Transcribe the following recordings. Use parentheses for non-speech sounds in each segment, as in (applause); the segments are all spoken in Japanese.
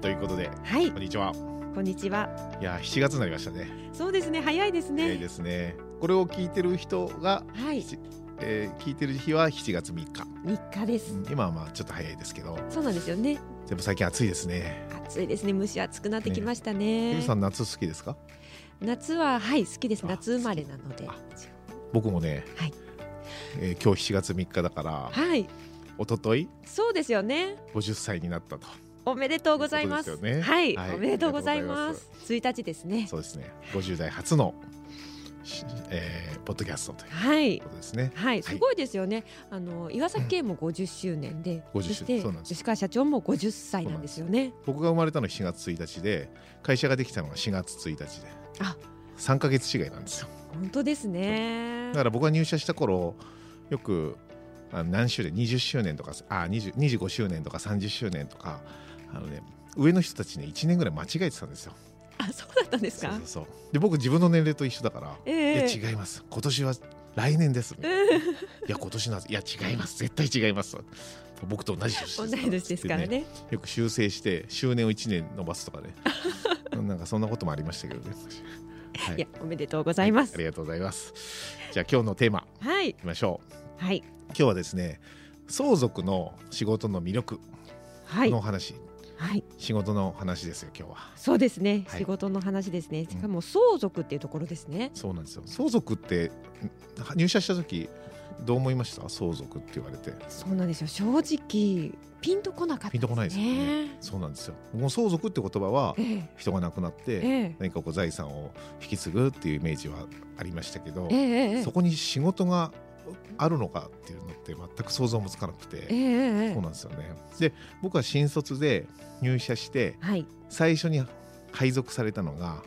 ということではい。こんにちは。こんにちは。いや7月になりましたね。そうですね早いです早いねですね。これを聞いてる人が、はい。しえー聞いてる日は7月3日。3日です。うん今はまあちょっと早いですけど。そうなんですよね。でも最近暑いですね。暑いですね。蒸し暑くなってきましたゆね。うさん夏好きですか？夏ははい好きです。あ夏生まれなので。あ僕もね、はい。えー今日7月3日だからはい。一昨日そうですよね。50歳になったとおめでとうございます。すよね。はい、はい。おめでとうございます。1日ですね。そうですね。50代初の、しえーポッドキャストというはい。ことですね。はい、すごいですよね。あの岩崎家も50周年で、50そして吉川社長も50歳なんですよね。僕が生まれたの7月1日で会社ができたのが4月1日であ。3か月違いなんですよ。本当ですね。だ。から僕が入社した頃よくあの何周年？20周年とかあ20 25周年とか30周年とかあのね上の人たちね1年ぐらい間違えてたんですよ。あ、そうだったんですか？そうそう。で僕自分の年齢と一緒だから、ええ。いや違います。今年は来年です、いや今年なんですいや違います。絶対違います。僕と同じ年同い年ですからね。よく修正して周年を1年伸ばすとかね。(laughs) なんかそんなこともありましたけどね、はい。いや、おめでとうございます。あ。りがとうございます。じゃあ今日のテーマはい。いきましょう。はい。今日はですね相続の仕事の魅力はい。のお話、はい、仕事の話ですよ今日は。そうですね。はい。仕事の話ですね。しかも相続っていうところですね。そうなんですよ。相続ってん入社した時どう思いました？相続って言われて。そうなんですよ。正直ピンとこなかったピンとこないですよね。ね。そうなんですよ。僕も相続って言葉はええ。人が亡くなって、ええ。何かこう財産を引き継ぐっていうイメージはありましたけど、そこに仕事があるのかっていうのって全く想像もつかなくて、ええええそうなんですよね。で僕は新卒で入社してはい。最初に配属されたのが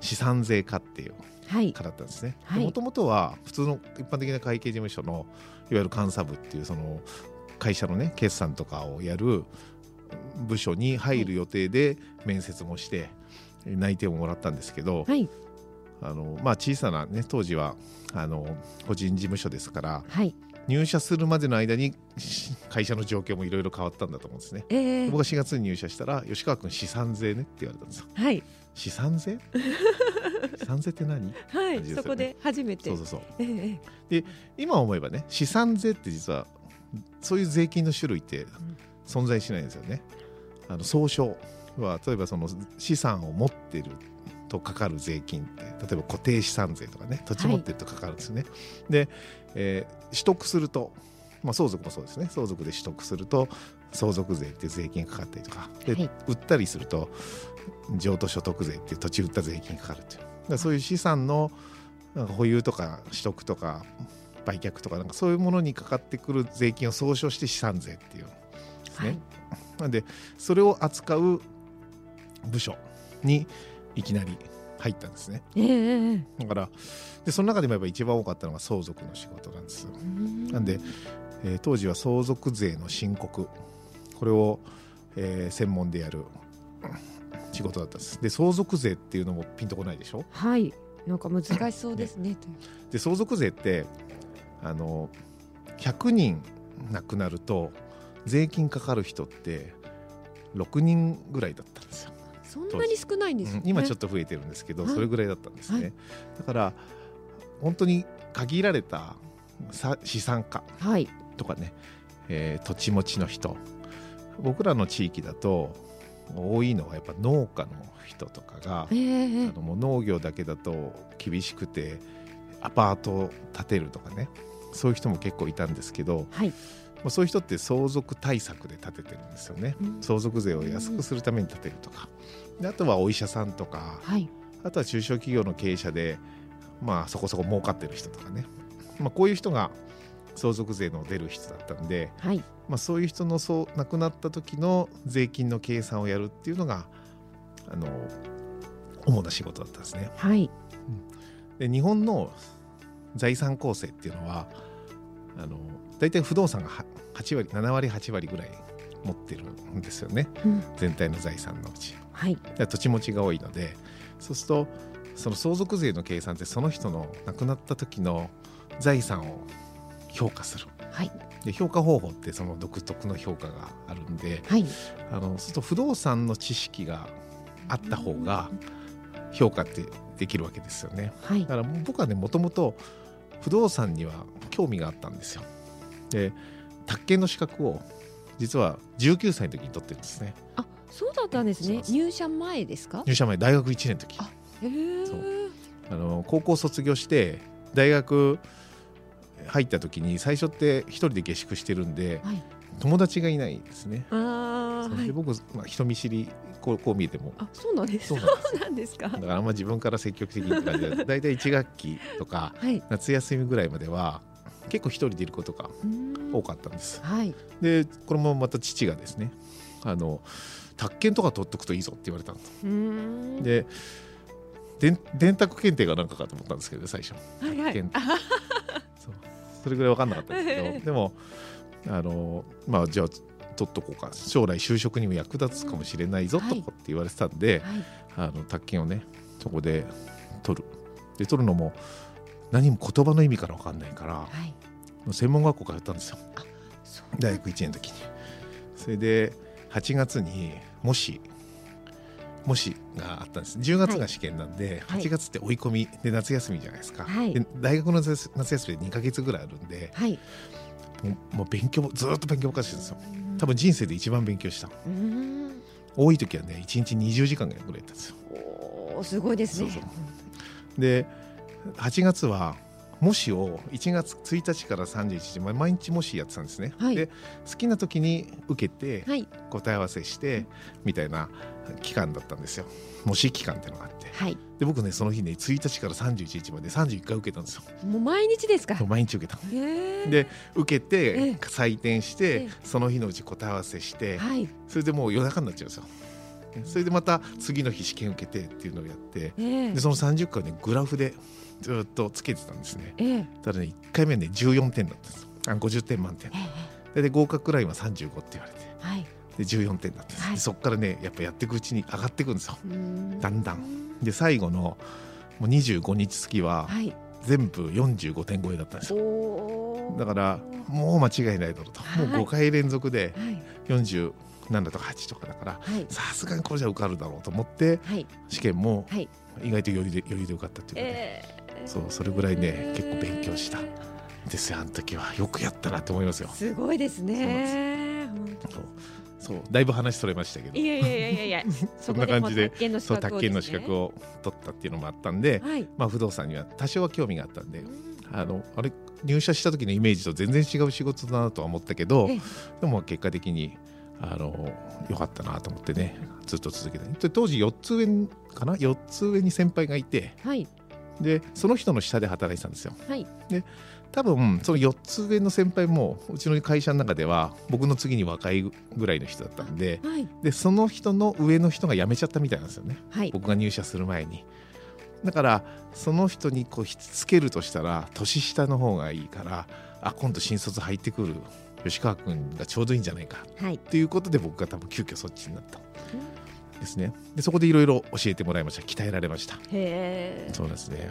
資産税課っていうはい。課だったんですね。はい。もともとは普通の一般的な会計事務所のいわゆる監査部っていうその会社のね決算とかをやる部署に入る予定で面接もして内定をもらったんですけど、はいあのまあ、小さな、ね、当時はあの個人事務所ですからはい。入社するまでの間にし会社の状況もいろいろ変わったんだと思うんですね。ええ。僕が4月に入社したら吉川君資産税ねって言われたんですよ。はい。資産税？(laughs) 資産税って何？はい、ね。そこで初めて。そうそうそう。えええ今思えばね資産税って実はそういう税金の種類って存在しないんですよね。あの総称は例えばその資産を持ってるとかかる税金って例えば固定資産税とかね土地持ってるとかかるんですよね。で、えー取得すると、まあ、相続もそうですね。相続で取得すると相続税って税金がかかったりとか。で、はい。売ったりすると譲渡所得税って土地売った税金がかかるっていう。だそういう資産のなんか保有とか取得とか売却とかなんかそういうものにかかってくる税金を総称して資産税っていうんですね。はい。なんでそれを扱う部署にいきなり入ったんですね。ええええだからでその中でもやっぱ一番多かったのが相続の仕事なんです。なんで、えー当時は相続税の申告これを、えー専門でやるうん仕事だったんです。で相続税っていうのもピンとこないでしょ？はいなんか難しそうですねで相続税ってあの100人亡くなると税金かかる人って6人ぐらいだったんですよ。そんなに少ないんですね、うん今ちょっとと増えてるんですけど、はい。それぐらいだったんですね。はい。だから本当に限られたさ資産家はい。とかね、えー土地持ちの人僕らの地域だと多いのはやっぱ農家の人とかがええええあのもう農業だけだと厳しくてアパートを建てるとかねそういう人も結構いたんですけど、はいまあ、そういう人って相続対策で建ててるんですよね、うん。相続税を安くするために建てるとか。であとはお医者さんとか。はい。あとは中小企業の経営者でまあそこそこ儲かってる人とかね、まあ、こういう人が相続税の出る人だったんで、はい。まあ、そういう人のそう亡くなった時の税金の計算をやるっていうのがあの主な仕事だったんですね。はい。で日本の財産構成っていうのはあの大体不動産がは8割7割8割ぐらい持ってるんですよねうん全体の財産のうち。はいで土地持ちが多いのでそうするとその相続税の計算ってその人の亡くなった時の財産を評価する。はいで評価方法ってその独特の評価があるんではいあのそうすると不動産の知識があった方が評価ってできるわけですよね。はいだから僕はねもともと不動産には興味があったんですよ。で宅建の資格を実は19歳の時に取ってるんですね。あそうだったんですね。入社前ですか？入社前大学1年の時。あへえ。そう。あの高校卒業して大学入った時に最初って一人で下宿してるんではい。友達がいないですね。あで僕、まあ、人見知りこうこう見えても。あそうなんですそうなんですか？だからあんま自分から積極的にって感じで大体1学期とかはい。夏休みぐらいまでは結構一人でいることが多かったんです。はい。でこれもまた父がですねあの宅建とか取っとくといいぞって言われたん。でで電電卓検定が何かかと思ったんですけどね最初。はいはい。検そう。それぐらい分かんなかったんですけどでもあのまあじゃあ取っとこうか将来就職にも役立つかもしれないぞとはい。かって言われてたんで、はい。あの宅建をねそこで取る。で取るのも何も言葉の意味から分かんないからはい。専門学校通ったんですよ。大学1年の時に。それで8月にもしもしがあったんです。10月が試験なんで、はい。8月って追い込みで夏休みじゃないですか、はい。で大学の夏夏休みで2か月ぐらいあるんではい。もう勉強ずっと勉強ばっかりしてるんですよ多分人生で一番勉強した。多い時はね1日20時間ぐらいやったんですよ。おーすごいですね。で8月は模試を1月1日から31日ま毎日模試やってたんですね、はい。で好きな時に受けてはい。答え合わせしてみたいな期間だったんですよ。模試期間っていうのがあって。はい。で僕ねその日ね1日から31日まで31回受けたんですよ。もう毎日ですか？毎日受けた。で受けええ。て採点しえてえその日のうち答え合わせしてはい。それでもう夜中になっちゃうんですよ。それでまた次の日試験受けてっていうのをやってええ。でその30回をねグラフでずっとつけてたんですね。ええ。ただね1回目はね14点だったんです。よあ50点満点。ええ。で合格ラインは35って言われて。はいで14点だったんです、はい。でそこからねやっぱやっていくうちに上がっていくんですよ。だんだん。で最後のもう25日月ははい。全部45点超えだったんですよ。おー。だからもう間違いないだろうと、はい。もう5回連続ではい。47とか8とかだからはい。さすがにこれじゃ受かるだろうと思ってはい。試験もはい。意外と余裕で余裕で受かったっていうかね、ええそうそれぐらいね結構勉強したですよ。あの時は。よくやったなって思いますよ。すごいですね。本当。そうそうだいぶ話それましたけど。いやいやいやいや (laughs) そんな感じでそう格を宅建の資格をを取ったっていうのもあったんで、はい。まあ、不動産には多少は興味があったんであのあれ入社した時のイメージと全然違う仕事だなとは思ったけどええ。でも結果的にあの良かったなと思ってねずっと続けてで当時4つ上かな？4つ上に先輩がいてはい。でその人の下で働いてたんですよ。はい多分その4つ上の先輩もうちの会社の中では僕の次に若いぐらいの人だったんではい。でその人の上の人が辞めちゃったみたいなんですよねはい。僕が入社する前に。だからその人にこうひっつけるとしたら年下の方がいいからあ今度新卒入ってくる吉川君がちょうどいいんじゃないかはい。ということで僕が多分急遽そっちになった。ですね。でそこでいろいろ教えてもらいました。鍛えられました。へえそうですね。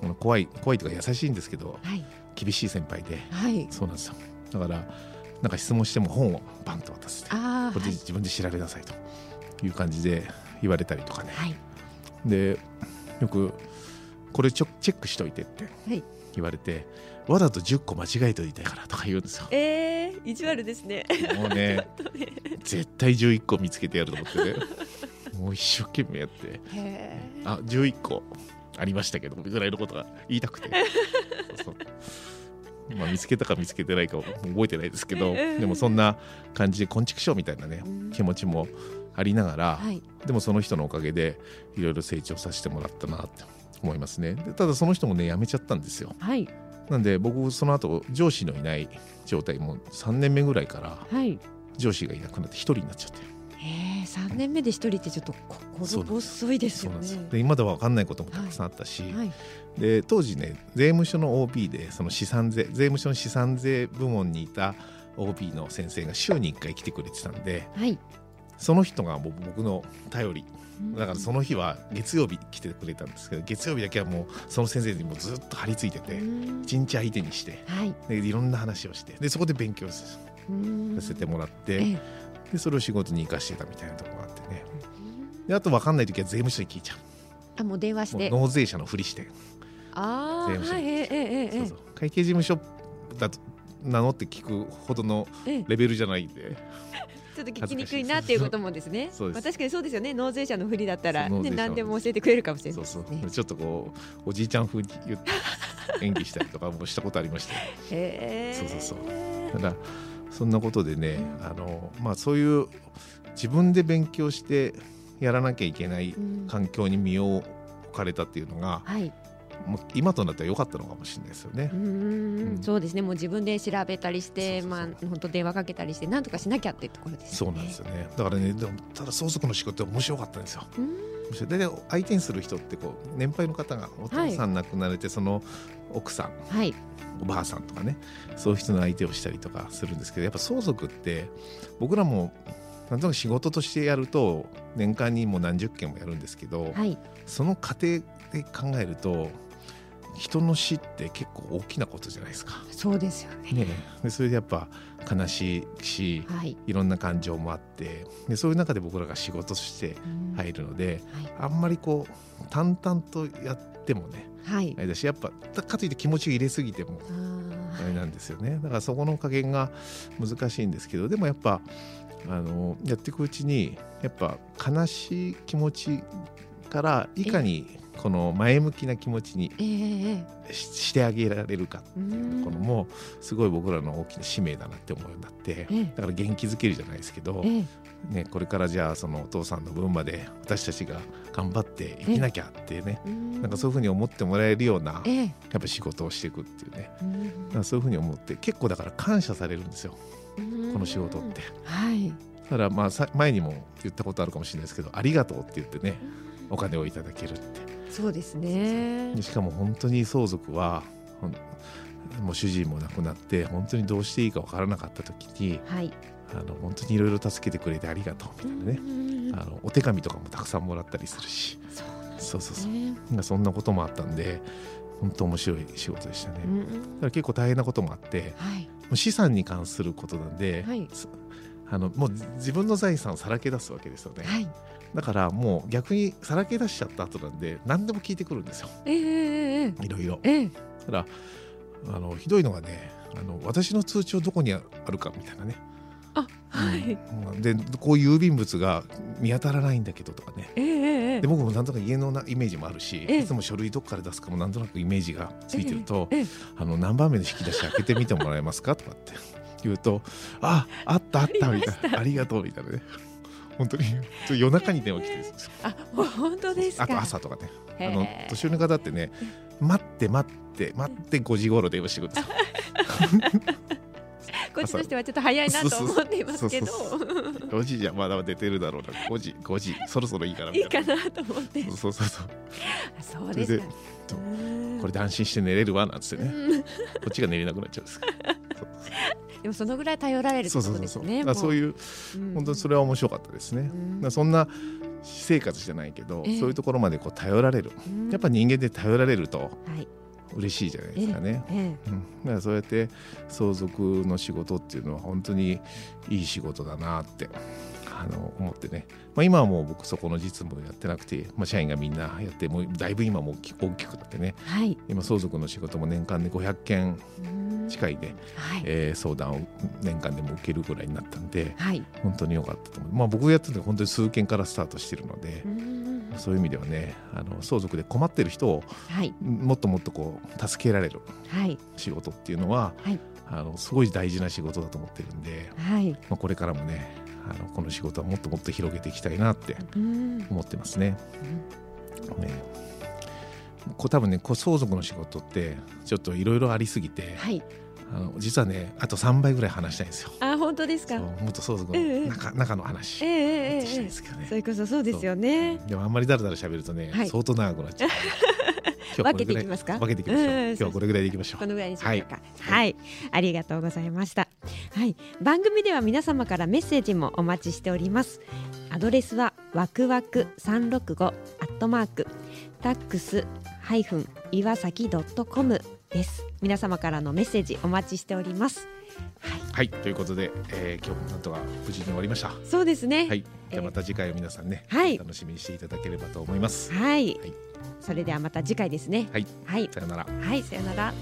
この怖い怖いというか優しいんですけどはい厳しい先輩ではい。そうなんですよ。だからなんか質問しても本をバンと渡してこれで自分で調べなさいという感じで言われたりとかね。はい。でよくこれちょチェックしといてってはい。言われて、わざと10個間違えといたからとか言うんですよ。ええ意地悪ですね。もうね (laughs) 絶対11個見つけてやると思ってね。(laughs) もう一生懸命やって。あ11個ありましたけどぐらいのことが言いたくてそうまあ見つけたか見つけてないか覚えてないですけどでもそんな感じで昆虫賞みたいなねうん。気持ちもありながら、はい。でもその人のおかげでいろいろ成長させてもらったなって思いますね。でただその人もね辞めちゃったんですよ。はい。なんで僕その後上司のいない状態も3年目ぐらいからはい。上司がいなくなって一人になっちゃって。へえ三年目で一人ってちょっと心細いですよね。で今では分かんないこともたくさんあったし、はいで当時ね税務署の OB でその資産税税務署の資産税部門にいた OB の先生が週に1回来てくれてたんではい。その人が僕の頼り。だからその日は月曜日来てくれたんですけど月曜日だけはもうその先生にもうずっと張り付いててうん。一日相手にしてはい。でいろんな話をしてでそこで勉強さうん。せてもらってええ。でそれを仕事に生かしてたみたいなところがあってね。であと分かんない時は税務署に聞いちゃあもう電話して。納税者のふりしてああ税務署はいえええそうそう。会計事務所だと名乗って聞くほどのええ。レベルじゃないんで。(laughs) ちょっと聞きにくいなっていうこともですね。そうです。まあ確かにそうですよね。納税者のふりだったら、ね、何でも教えてくれるかもしれないそうですね。そうちょっとこうおじいちゃん風に言って演技したりとかもしたことありました (laughs) え。そうそうそう。ただそんなことでねあの、まあ、そういう自分で勉強してやらなきゃいけないうん。環境に身を置かれたっていうのが、はい。もう今となっては良かったのかもしれないですよねう。んうんそうですね。もう自分で調べたりして、まあ本当電話かけたりして、なんとかしなきゃっていうところですよね。そうなんですよねだからねでもただ相続の仕事って面白かったんですよ。大体相手にする人ってこう年配の方がお父さん亡くなれてその奥さんはい。おばあさんとかねそういう人の相手をしたりとかするんですけどやっぱ相続って僕らもなんとなく仕事としてやると年間にもう何十件もやるんですけど、はい。その過程で考えると人の死って結構大きなことじゃないですか。そうですよね。ねそれでやっぱ悲しいしはい。いろんな感情もあってでそういう中で僕らが仕事としてうん入るのではい。あんまりこう淡々とやってもねはいあ。れだしやっぱかといって気持ちを入れすぎてもああれなんですよねだからそこの加減が難しいんですけどでもやっぱあのやっていくうちにやっぱ悲しい気持ちからいかにこの前向きな気持ちにーえええ。ししてあげられるか。えうん。このもすごい僕らの大きな使命だなって思うようになって。ええ。だから元気づけるじゃないですけど、ええ。ね、これからじゃあそのお父さんの分まで私たちが頑張って生きなきゃってねうん。なんかそういうふうに思ってもらえるようなええ。やっぱ仕事をしていくっていうね。うん。だからそういうふうに思って結構だから感謝されるんですよ。うん。この仕事って。はい。ただまあさ前にも言ったことあるかもしれないですけどありがとうって言ってねお金をいただけるってそうですねで。しかも本当に相続はもう主人も亡くなって本当にどうしていいか分からなかった時にはい。あの本当にいろいろ助けてくれてありがとうみたいなねうんあのお手紙とかもたくさんもらったりするしそうそうそうそうね。なんかそんなこともあったんで本当面白い仕事でしたね。うんだから結構大変なこともあってはい。もう資産に関することなんで、はいすあのもう自分の財産をさらけ出すわけですよね、はい。だからもう逆にさらけ出しちゃった後なんで何でも聞いてくるんですよ。ええええいろいろ。ええただあのひどいのがねあの私の通帳どこにあるかみたいなね、あはい。うん。でこういう郵便物が見当たらないんだけどとかね。ええええで僕もなんとなく家のなイメージもあるし、ええ。いつも書類どこから出すかもなんとなくイメージがついてると、ええ。ええあの何番目の引き出し開けてみてもらえますかとかって言うとああったあったみたいな。ありがとうみたいなね本当に。夜中に電話来てるんですよ。あ、本当ですか。あと朝とかね。あの年寄りの方ってね待って待って待って5時頃電話してくるんですよ。(laughs) こっちとしてはちょっと早いなと思っていますけど。そうそ。5時じゃまだ出てるだろうな。5時5時。そろそろいいかなみいたいかなと思って。そうそうそうあそうですか。これで安心して寝れるわなんつってね。うん。こっちが寝れなくなっちゃうんですでもそのぐらい頼られるってそうことそうそうそうですね。う、だからそういう本当にそれは面白かったですね、そんな私生活じゃないけど、ええ。そういうところまでこう頼られる。うん。やっぱ人間で頼られるとはい。嬉しいじゃないですかね、えうん、だからそうやって相続の仕事っていうのは本当にいい仕事だなってあの思ってね、まあ、今はもう僕そこの実務やってなくて、まあ、社員がみんなやってもうだいぶ今も大き大きくなってね。えはい。今相続の仕事も年間で500件うん近いで、はい。えー相談を年間でも受けるぐらいになったんではい。本当に良かったと思う、まあ、僕がやってるのは本当に数件からスタートしてるのでう、んそういう意味ではねあの相続で困ってる人をはい。もっともっとこう助けられるはい。仕事っていうのは、はいあのすごい大事な仕事だと思ってるんで、はい。まあ、これからもねあのこの仕事はもっともっと広げていきたいなってうん思ってますね。ねこう多分ねこう相続の仕事ってちょっといろいろありすぎて、はいあの実はねあと3倍ぐらい話したいんですよ。あ本当ですか？そうもっと相続ええの中,、中の話ええええ。それこそそうですよねでもあんまりだらだら喋るとね、はい相当長くなっちゃう。(laughs) 分けていきますか？分けていきましょう。うん今日はこれぐらいでいきましょう。このぐらいにしましょうか。はい、ありがとうございました。はい、番組では皆様からメッセージもお待ちしております。アドレスはわくわく三六五アットマークタックス岩崎ドットコムです。皆様からのメッセージお待ちしております。はい、はいということで、えー今日もなんとか無事に終わりました。はそうですね。い。じゃあまた次回を皆さんね、はい楽しみにしていただければと思います。はい、はいそれではまた次回ですね。はい。はい、さよなら。はい、さよなら。